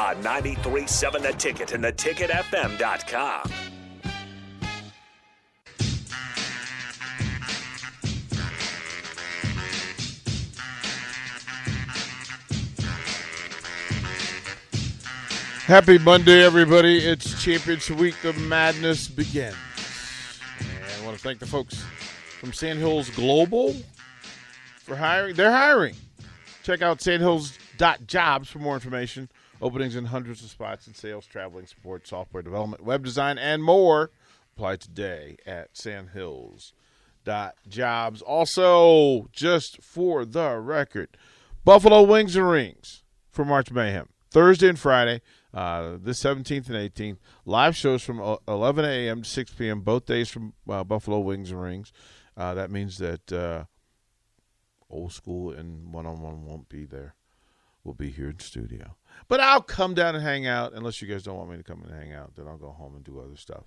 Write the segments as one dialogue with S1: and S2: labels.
S1: On 93.7 The Ticket and theticketfm.com.
S2: Happy Monday, everybody. It's Championship Week. The madness begins. And I want to thank the folks from Sandhills Global for hiring. They're hiring. Check out sandhills.jobs for more information. Openings in hundreds of spots in sales, traveling, support, software development, web design, and more. Apply today at sandhills.jobs. Also, just for the record, Buffalo Wings and Rings for March Mayhem. Thursday and Friday, uh, this 17th and 18th. Live shows from uh, 11 a.m. to 6 p.m. both days from uh, Buffalo Wings and Rings. Uh, that means that uh, old school and one on one won't be there. We'll be here in studio. But I'll come down and hang out. Unless you guys don't want me to come and hang out, then I'll go home and do other stuff.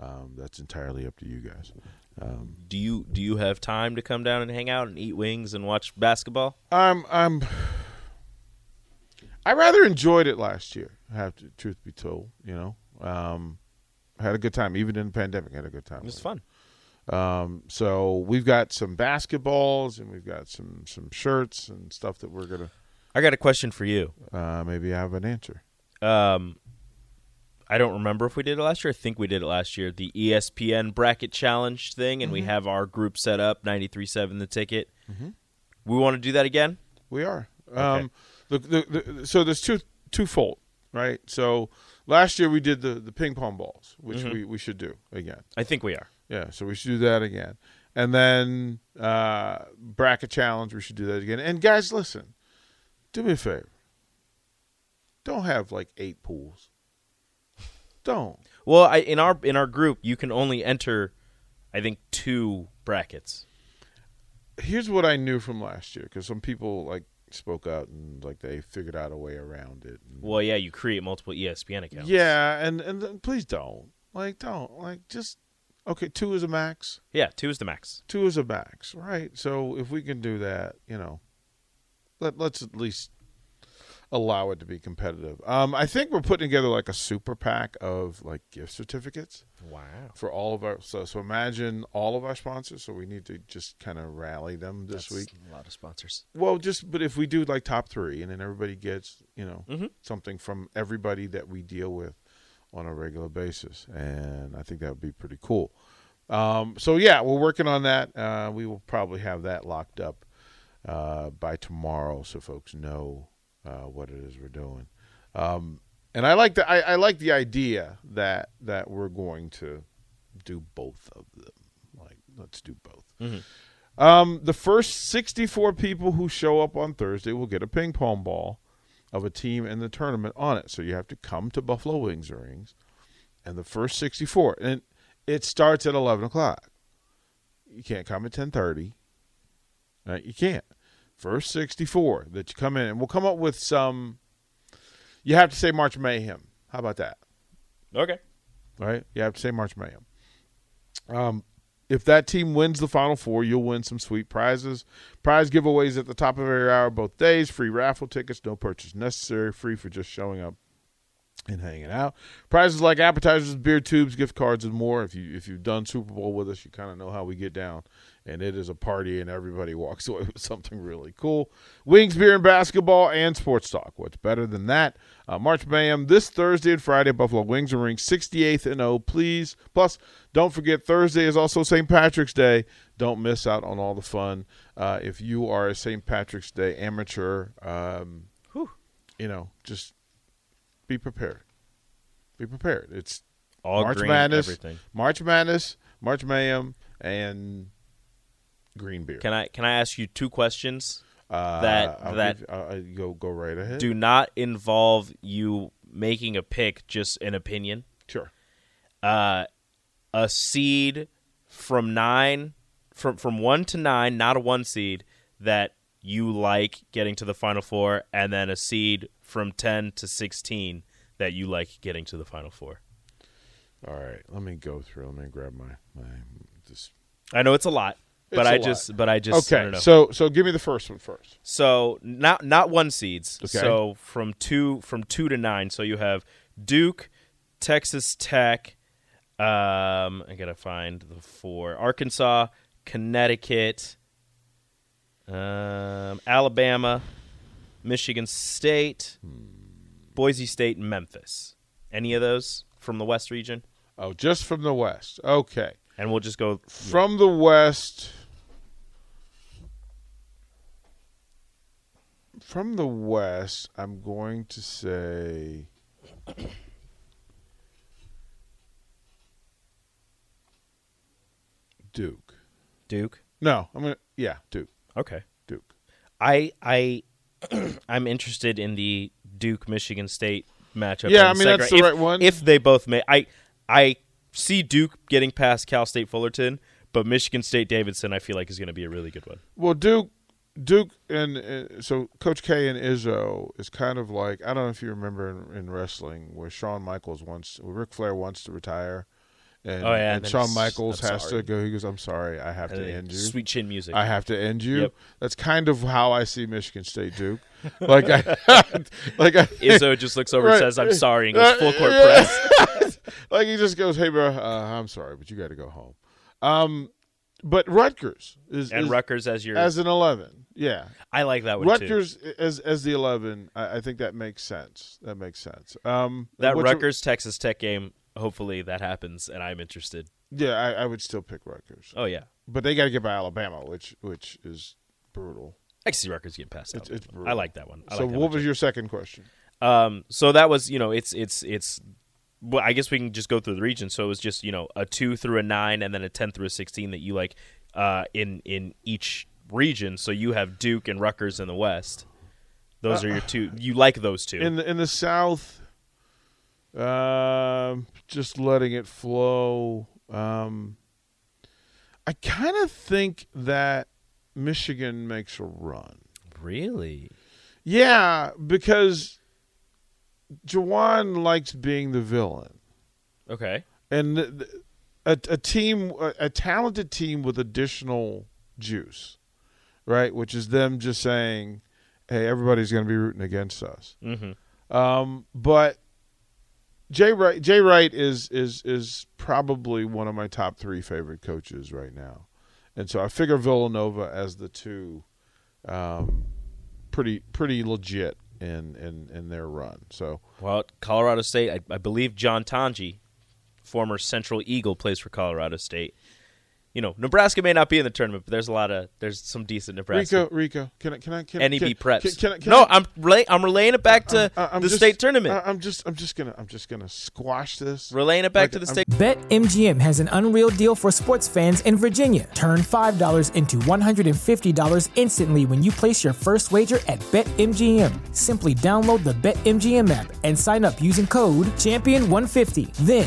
S2: Um, that's entirely up to you guys. Um,
S3: Do you do you have time to come down and hang out and eat wings and watch basketball?
S2: I'm I'm I rather enjoyed it last year. Have to truth be told, you know. Um had a good time even in the pandemic. Had a good time.
S3: It was fun.
S2: Um so we've got some basketballs and we've got some some shirts and stuff that we're going
S3: I got a question for you.
S2: uh maybe I have an answer.
S3: Um, I don't remember if we did it last year. I think we did it last year. The ESPN bracket challenge thing, and we have our group set up. Ninety three seven, the ticket. We want to do that again.
S2: We are. Um, the, the, the, so there's two twofold, right? So last year we did the, the ping pong balls, which we, we should do again.
S3: I think we are.
S2: Yeah, so we should do that again. And then uh, bracket challenge, we should do that again. And guys, listen, do me a favor. Don't have like eight pools. Don't.
S3: Well, I, in our in our group, you can only enter, I think, two brackets.
S2: Here's what I knew from last year because some people like spoke out and like they figured out a way around it. And-
S3: Well, yeah, you create multiple ESPN accounts.
S2: yeah, and and please don't like don't like just okay. Two is a max.
S3: yeah, two is the max.
S2: two is a max, right? So if we can do that, you know, let let's at least allow it to be competitive. Um, I think we're putting together like a super pack of like gift certificates
S3: Wow.
S2: for all of our. So so imagine all of our sponsors. So we need to just kind of rally them this
S3: That's
S2: week.
S3: a lot of sponsors.
S2: Well, just but if we do like top three, and then everybody gets you know
S3: Mhm.
S2: something from everybody that we deal with on a regular basis, and I think that would be pretty cool. Um, so yeah, we're working on that. Uh, we will probably have that locked up uh, by tomorrow, so folks know uh, what it is we're doing. Um, and I like the I, I like the idea that that we're going to do both of them. Like, let's do both. Um, the first 64 people who show up on Thursday will get a ping pong ball of a team in the tournament on it. So you have to come to Buffalo Wings Rings, and the first 64, and it starts at 11 o'clock. You can't come at 10:30. Right? You can't. First 64 that you come in, and we'll come up with some. You have to say March Mayhem. How about that?
S3: Okay.
S2: right? You have to say March Mayhem. Um, if that team wins the Final Four, you'll win some sweet prizes. Prize giveaways at the top of every hour, both days. Free raffle tickets, no purchase necessary. Free for just showing up. and hanging out. Prizes like appetizers, beer tubes, gift cards, and more. If you if you've done Super Bowl with us, you kind of know how we get down, and it is a party, and everybody walks away with something really cool. Wings, beer, and basketball, and sports talk. What's better than that? Uh, March Mayhem this Thursday and Friday. Buffalo Wings and Rings, 68th and 0. Please, plus don't forget Thursday is also St. Patrick's Day. Don't miss out on all the fun. Uh, if you are a St. Patrick's Day amateur, um, you know, just be prepared. Be prepared. It's
S3: All
S2: March
S3: green,
S2: Madness,
S3: everything.
S2: March Madness, March Mayhem, and green beer.
S3: Can I can I ask you two questions
S2: uh,
S3: that
S2: I'll
S3: that
S2: give- uh, go go right ahead.
S3: do not involve you making a pick, just an opinion?
S2: sure.
S3: Uh, a seed from nine, from from one to nine, not a one seed that you like getting to the final four, and then a seed from ten to sixteen that you like getting to the final four.
S2: All right. Let me go through. Let me grab my my just.
S3: I know it's a lot, but I
S2: lot.
S3: just, but I just, I
S2: Okay.
S3: don't know.
S2: So so give me the first one first.
S3: So not not one seeds.
S2: Okay.
S3: So from two from two to nine. So you have Duke, Texas Tech. Um, I gotta find the four: Arkansas, Connecticut, um, Alabama, Michigan State, Boise State, and Memphis. Any of those from the West region?
S2: Oh, just from the west. Okay.
S3: And we'll just go
S2: From the west. From the west, I'm going to say. Duke.
S3: Duke.
S2: No, I'm gonna. Yeah, Duke.
S3: Okay.
S2: Duke.
S3: I I I'm interested in the Duke Michigan State matchup.
S2: Yeah, I mean, that's the
S3: if,
S2: right one.
S3: If they both may, I I see Duke getting past Cal State Fullerton, but Michigan State Davidson, I feel like is going to be a really good one.
S2: Well, Duke, Duke, and uh, so Coach K and Izzo is kind of like I don't know if you remember in, in wrestling where Shawn Michaels wants, where Ric Flair wants to retire, and,
S3: Oh, yeah,
S2: and
S3: and
S2: Shawn Michaels
S3: "I'm
S2: has
S3: sorry."
S2: to go. He goes, "I'm sorry, I have
S3: And
S2: to end you.
S3: Sweet chin music.
S2: I have to end you."
S3: Yep.
S2: That's kind of how I see Michigan State Duke. Like I, like I,
S3: Izzo just looks over
S2: Right.
S3: and says, "I'm sorry," and goes full court
S2: yeah.
S3: press.
S2: like he just goes, "Hey, bro, uh, I'm sorry, but you got to go home." Um, but Rutgers is
S3: And
S2: is-
S3: Rutgers as your,
S2: as an eleven, yeah.
S3: I like that one too.
S2: Rutgers as as the eleven, I, I think that makes sense. That makes sense. Um,
S3: That Rutgers Texas Tech game. Hopefully that happens, and I'm interested.
S2: yeah, I, I would still pick Rutgers,
S3: Oh yeah,
S2: but they got to get by Alabama, which which is brutal.
S3: I can see Rutgers getting past.
S2: It's- it's brutal.
S3: I like that one. I
S2: so,
S3: like that
S2: what
S3: matchup.
S2: was your second question?
S3: Um, so that was, you know, it's it's it's. Well, I guess we can just go through the region. So it was just, you know, a two through a nine, and then a ten through a sixteen that you like uh, in in each region. So you have Duke and Rutgers in the West. Those are your two. You like those two?
S2: In the in the South, um, just letting it flow. Um, I kind of think that Michigan makes a run.
S3: really?
S2: Yeah, because Juwan likes being the villain,
S3: Okay.
S2: and th- th- a, a team, a, a talented team with additional juice, right? Which is them just saying, "Hey, everybody's going to be rooting against us."
S3: Mm-hmm.
S2: Um, but Jay Wright, Jay Wright is is is probably one of my top three favorite coaches right now, and so I figure Villanova as the two, um, pretty pretty legit in in in their run. So
S3: Well, Colorado State. I, I believe John Tonje, former Central Eagle, plays for Colorado State. You know, Nebraska may not be in the tournament, but there's a lot of there's some decent Nebraska.
S2: Rico, Rico, can I can I can
S3: NEB
S2: can,
S3: preps.
S2: Can, can, I- can
S3: no,
S2: I,
S3: I'm relay, I'm relaying it back to
S2: I- I'm
S3: the
S2: just-
S3: state tournament.
S2: I, I'm just I'm just gonna I'm just gonna squash this.
S3: relaying it back
S2: like,
S3: to the
S2: I'm-
S3: state.
S4: BetMGM has an unreal deal for sports fans in Virginia. Turn $5 into $150 instantly when you place your first wager at BetMGM. Simply download the BetMGM app and sign up using code Champion150. Then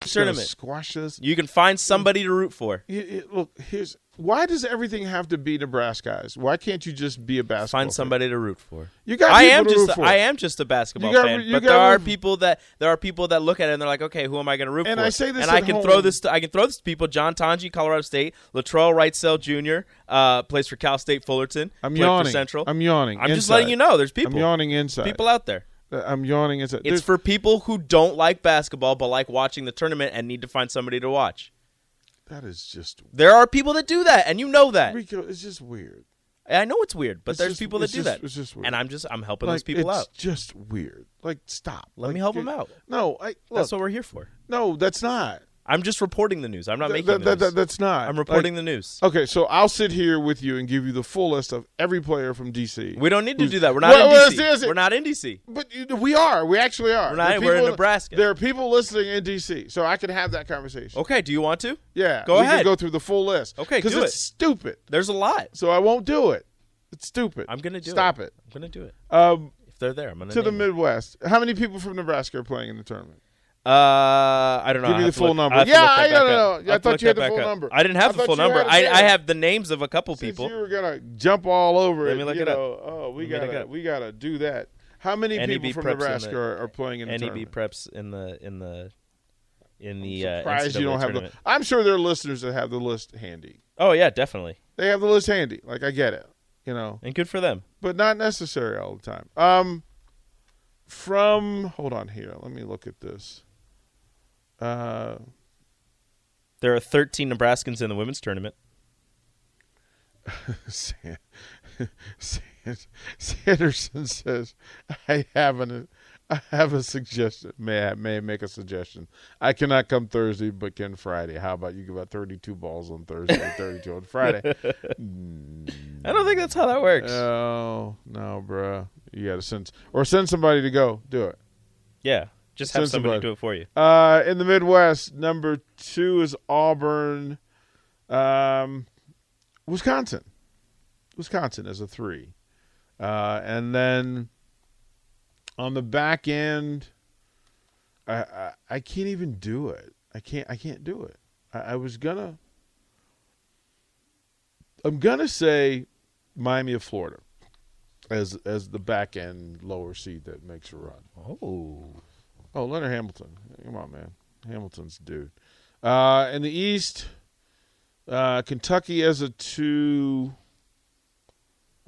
S3: Tournament.
S2: Squash this.
S3: You can find somebody to root for.
S2: It- it- look, here's why does everything have to be Nebraska guys? Why can't you just be a basketball?
S3: Find
S2: fan?
S3: somebody to root for.
S2: You got
S3: I am
S2: to
S3: just. I am just a basketball
S2: got-
S3: fan, but there are people that there are people that look at it and they're like, okay, who am I going to root
S2: And
S3: for?
S2: I say this
S3: and I can
S2: home.
S3: throw this. To, I can throw this to people. John Tonje, Colorado State. Latrell Wrightsell Jr. Uh, plays for Cal State Fullerton.
S2: I'm yawning.
S3: For Central.
S2: I'm yawning.
S3: I'm just letting you know. There's people.
S2: I'm yawning inside.
S3: People out there.
S2: I'm yawning inside.
S3: It's for people who don't like basketball but like watching the tournament and need to find somebody to watch.
S2: that is just
S3: There are people that do that, and you know that.
S2: Rico. It's just weird.
S3: I know it's weird, but
S2: It's
S3: there's
S2: just-
S3: people that do
S2: just-
S3: that.
S2: it's just weird.
S3: and I'm just I'm helping
S2: like,
S3: those people out.
S2: it's
S3: out.
S2: just weird. Like, stop.
S3: Let
S2: Like,
S3: me help them out.
S2: No, I. Look,
S3: That's what we're here for.
S2: no, that's not.
S3: I'm just reporting the news. I'm not
S2: Th-
S3: making the news.
S2: that- that's not.
S3: I'm reporting
S2: Like,
S3: the news.
S2: Okay, so I'll sit here with you and give you the full list of every player from DC.
S3: We don't need to do that. We're not
S2: Well,
S3: in
S2: well,
S3: DC.
S2: that's it.
S3: We're not in DC.
S2: But you- we are. We actually are.
S3: We're not-
S2: are
S3: we're in Nebraska.
S2: There are people listening in DC, so I can have that conversation.
S3: Okay, do you want to?
S2: Yeah,
S3: Go
S2: we
S3: ahead.
S2: Can go through the full list.
S3: Okay,
S2: because it's
S3: it.
S2: stupid.
S3: There's a lot.
S2: So I won't do it. It's stupid.
S3: I'm gonna do
S2: Stop
S3: it.
S2: Stop it.
S3: I'm gonna do it.
S2: Um,
S3: If they're there, I'm gonna
S2: to the
S3: name them.
S2: Midwest. How many people from Nebraska are playing in the tournament?
S3: Uh, I don't know.
S2: Give me the full
S3: look-
S2: number.
S3: I
S2: Yeah, I don't
S3: up.
S2: know.
S3: I
S2: I thought you had the full
S3: up.
S2: number.
S3: I didn't have
S2: I
S3: the full number. I, I have the names of a couple
S2: Since
S3: people.
S2: you were gonna jump all over
S3: Let
S2: it,
S3: me look
S2: you
S3: it up.
S2: know, oh, we
S3: Let me look it
S2: gotta we gotta do that. How many
S3: NEB
S2: people from Nebraska
S3: the-
S2: are, are playing in the
S3: NEB
S2: tournament?
S3: preps in the in the in the uh,
S2: Surprised you
S3: NCAA
S2: don't have the. I'm sure there are listeners that have the list handy.
S3: Oh yeah, definitely,
S2: They have the list handy. Like I get it, you know,
S3: and good for them.
S2: but not necessary all the time. Um, from hold on here. Let me look at this. Uh,
S3: There are 13 Nebraskans in the women's tournament.
S2: San- San- Sanderson says, "I have an, I have a suggestion. May I may I make a suggestion? I cannot come Thursday, but can Friday. How about you give out thirty-two balls on Thursday, thirty-two on Friday?
S3: I don't think that's how that works.
S2: Oh no, bruh. You got to send or send somebody to go do it.
S3: yeah, just have
S2: Send
S3: somebody
S2: somebody.
S3: do it for you.
S2: Uh, in the Midwest, number two is Auburn. Um, Wisconsin. Wisconsin as a three. Uh, and then on the back end, I, I I can't even do it. I can't I can't do it. I, I was gonna I'm gonna say Miami of Florida as as the back end lower seed that makes a run.
S3: Oh,
S2: Oh, Leonard Hamilton. Come on, man. Hamilton's dude. Uh, in the East, uh, Kentucky as a two,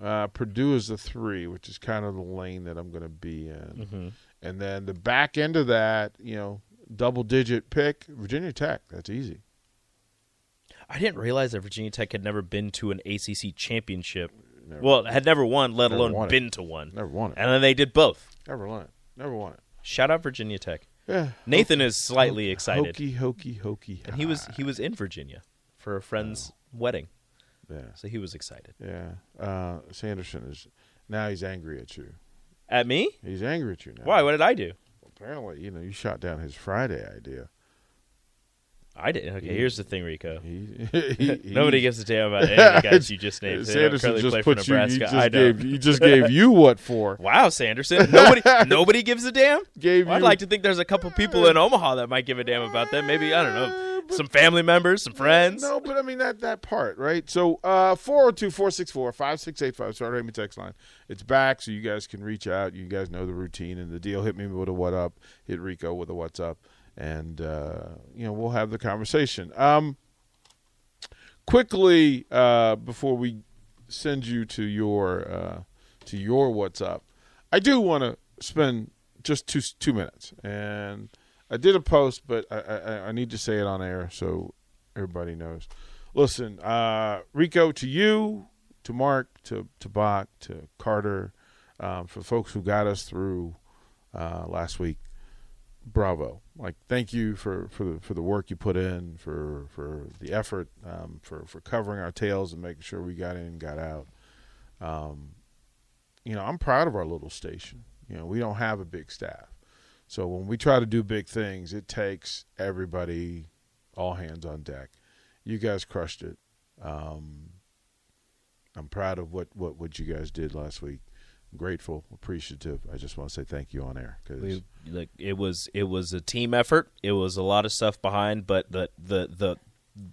S2: uh, Purdue as a three, which is kind of the lane that I'm going to be in.
S3: Mm-hmm.
S2: And then the back end of that, you know, double digit pick, Virginia Tech. That's easy.
S3: I didn't realize that Virginia Tech had never been to an ACC championship. well, had never won, let
S2: Never
S3: alone
S2: won it.
S3: been to one.
S2: Never won it.
S3: And then they did both.
S2: Never won it. Never won it.
S3: Shout out Virginia Tech.
S2: Yeah.
S3: Nathan is slightly excited,
S2: Hokie, hokie, hokie.
S3: and he was he was in Virginia for a friend's wedding,
S2: Yeah.
S3: so he was excited.
S2: Yeah. Uh, Sanderson is now he's angry at you.
S3: At me?
S2: He's angry at you now.
S3: Why? What did I do?
S2: Apparently, you know, you shot down his Friday idea.
S3: I didn't. Okay, here's the thing, Rico.
S2: He, he, he-
S3: Nobody gives a damn about any of the guys you just named.
S2: Sanderson just put you. He just
S3: I
S2: gave. He just gave you what for?
S3: Wow, Sanderson. Nobody nobody gives a damn?
S2: Gave
S3: Well, I'd like to think there's a couple people in Omaha that might give a damn about them. Maybe, I don't know, some family members, some friends.
S2: No, but I mean that that part, right? So uh 402-464-5685 Start Amy text line. It's back so you guys can reach out. You guys know the routine and the deal. Hit me with a what up, hit Rico with a what's up, and uh, you know, we'll have the conversation. Um quickly uh before we send you to your uh to your what's up. I do want to spend just two two minutes, and I did a post, but I, I, I need to say it on air so everybody knows. Listen, uh, Rico, to you, to Mark, to to Bach, to Carter, um, for folks who got us through uh, last week. Bravo! Like, thank you for, for the for the work you put in, for for the effort, um, for for covering our tails and making sure we got in and got out. Um, you know, I'm proud of our little station. You know, we don't have a big staff, so when we try to do big things, it takes everybody, all hands on deck. You guys crushed it. Um, I'm proud of what, what, what you guys did last week. Grateful, appreciative. I just want to say thank you on air because
S3: like it was it was a team effort. It was a lot of stuff behind, but the the the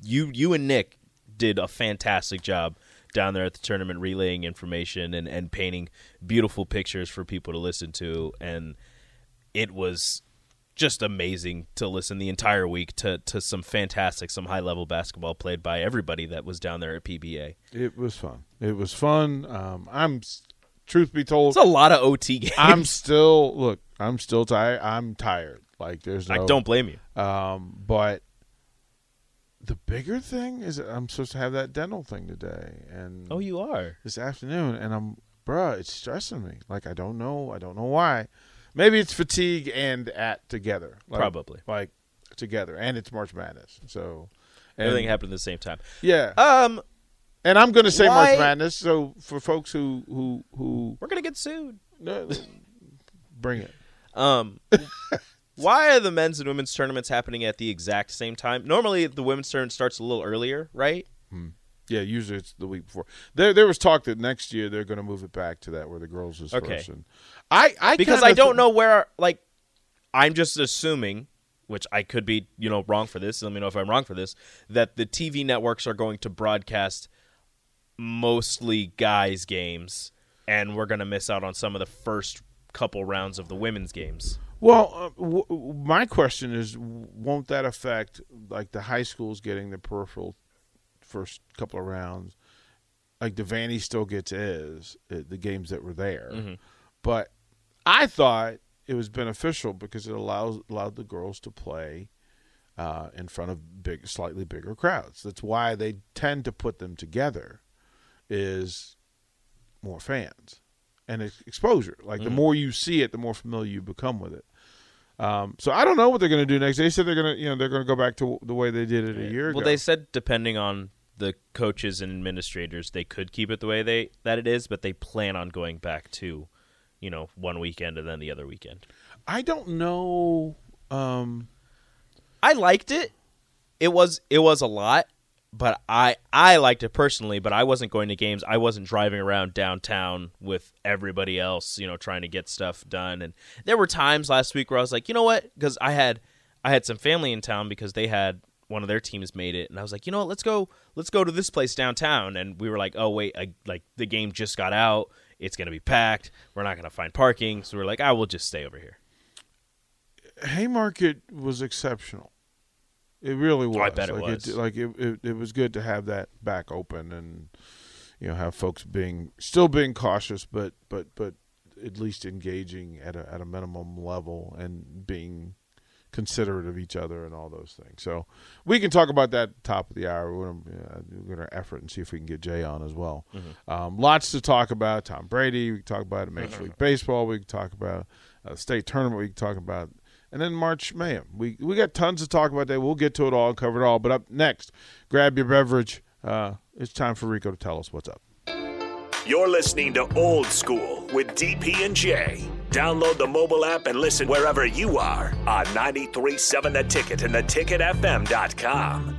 S3: you you and Nick did a fantastic job down there at the tournament relaying information and, and painting beautiful pictures for people to listen to and it was just amazing to listen the entire week to, to some fantastic some high level basketball played by everybody that was down there at PBA.
S2: it was fun. It was fun. Um, I'm, truth be told,
S3: It's a lot of OT games.
S2: I'm still look. I'm still tired. I'm tired. Like there's no.
S3: I don't blame you.
S2: Um, but the bigger thing is that I'm supposed to have that dental thing today, and
S3: Oh, you are.
S2: this afternoon, and I'm, bruh, it's stressing me. Like I don't know. I don't know why. Maybe it's fatigue and at together. Like,
S3: Probably.
S2: like together, and it's March Madness. So and,
S3: Everything happened at the same time.
S2: Yeah,
S3: Um,
S2: and I'm going to say
S3: why-
S2: March Madness. So for folks who who who
S3: we're gonna get sued.
S2: no, bring it.
S3: Um, why are the men's and women's tournaments happening at the exact same time? Normally, the women's tournament starts a little earlier, right?
S2: Yeah, usually it's the week before. There, there was talk that next year they're going to move it back to that where the girls is
S3: Okay.
S2: first. And I, I
S3: Because
S2: kinda
S3: I don't
S2: th-
S3: know where. Like, I'm just assuming, which I could be, you know, wrong for this. Let me know if I'm wrong for this. That the TV networks are going to broadcast mostly guys' games, and we're going to miss out on some of the first couple rounds of the women's games.
S2: Well, uh, w- my question is, won't that affect like the high schools getting the peripheral first couple of rounds? Like the Vanny still gets is uh, the games that were there,
S3: Mm-hmm.
S2: but I thought it was beneficial because it allows allowed the girls to play uh, in front of big, slightly bigger crowds. That's why they tend to put them together. Is more fans and exposure. Like the more you see it, the more familiar you become with it. Um, so I don't know what they're going to do next. They said they're going to, you know, they're going to go back to the way they did it a year
S3: well,
S2: ago.
S3: Well, they said depending on the coaches and administrators, they could keep it the way they that it is, but they plan on going back to, you know, one weekend and then the other weekend.
S2: I don't know. Um,
S3: I liked it. It was it was a lot, but I I liked it personally. But I wasn't going to games. I wasn't driving around downtown with everybody else, you know, trying to get stuff done. And there were times last week where I was like, you know what? Because I had I had some family in town because they had one of their teams made it, and I was like, you know what? Let's go let's go to this place downtown. And we were like, oh wait, I, like the game just got out. It's gonna be packed. We're not gonna find parking, so we're like, ah, I will just stay over here.
S2: Haymarket was exceptional. It really was.
S3: Oh, I bet it
S2: like
S3: was.
S2: like it, it, it was good to have that back open and you know have folks being still being cautious, but but but at least engaging at a at a minimum level and being considerate of each other and all those things. So we can talk about that top of the hour. We're going to effort and see if we can get Jay on as well. Um, lots to talk about. Tom Brady. We can talk about Major League Baseball. We can talk about uh, state tournament. We can talk about. And then March Mayhem. We we got tons to talk about there. We'll get to it all and cover it all. But up next, grab your beverage. Uh, it's time for Rico to tell us what's up.
S1: You're listening to Old School with DP and J. Download the mobile app and listen wherever you are on 937 The Ticket and theticketfm.com.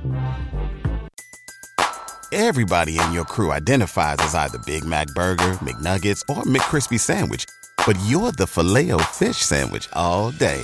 S5: Everybody in your crew identifies as either Big Mac Burger, McNuggets, or McCrispy Sandwich. But you're the filet fish Sandwich all day.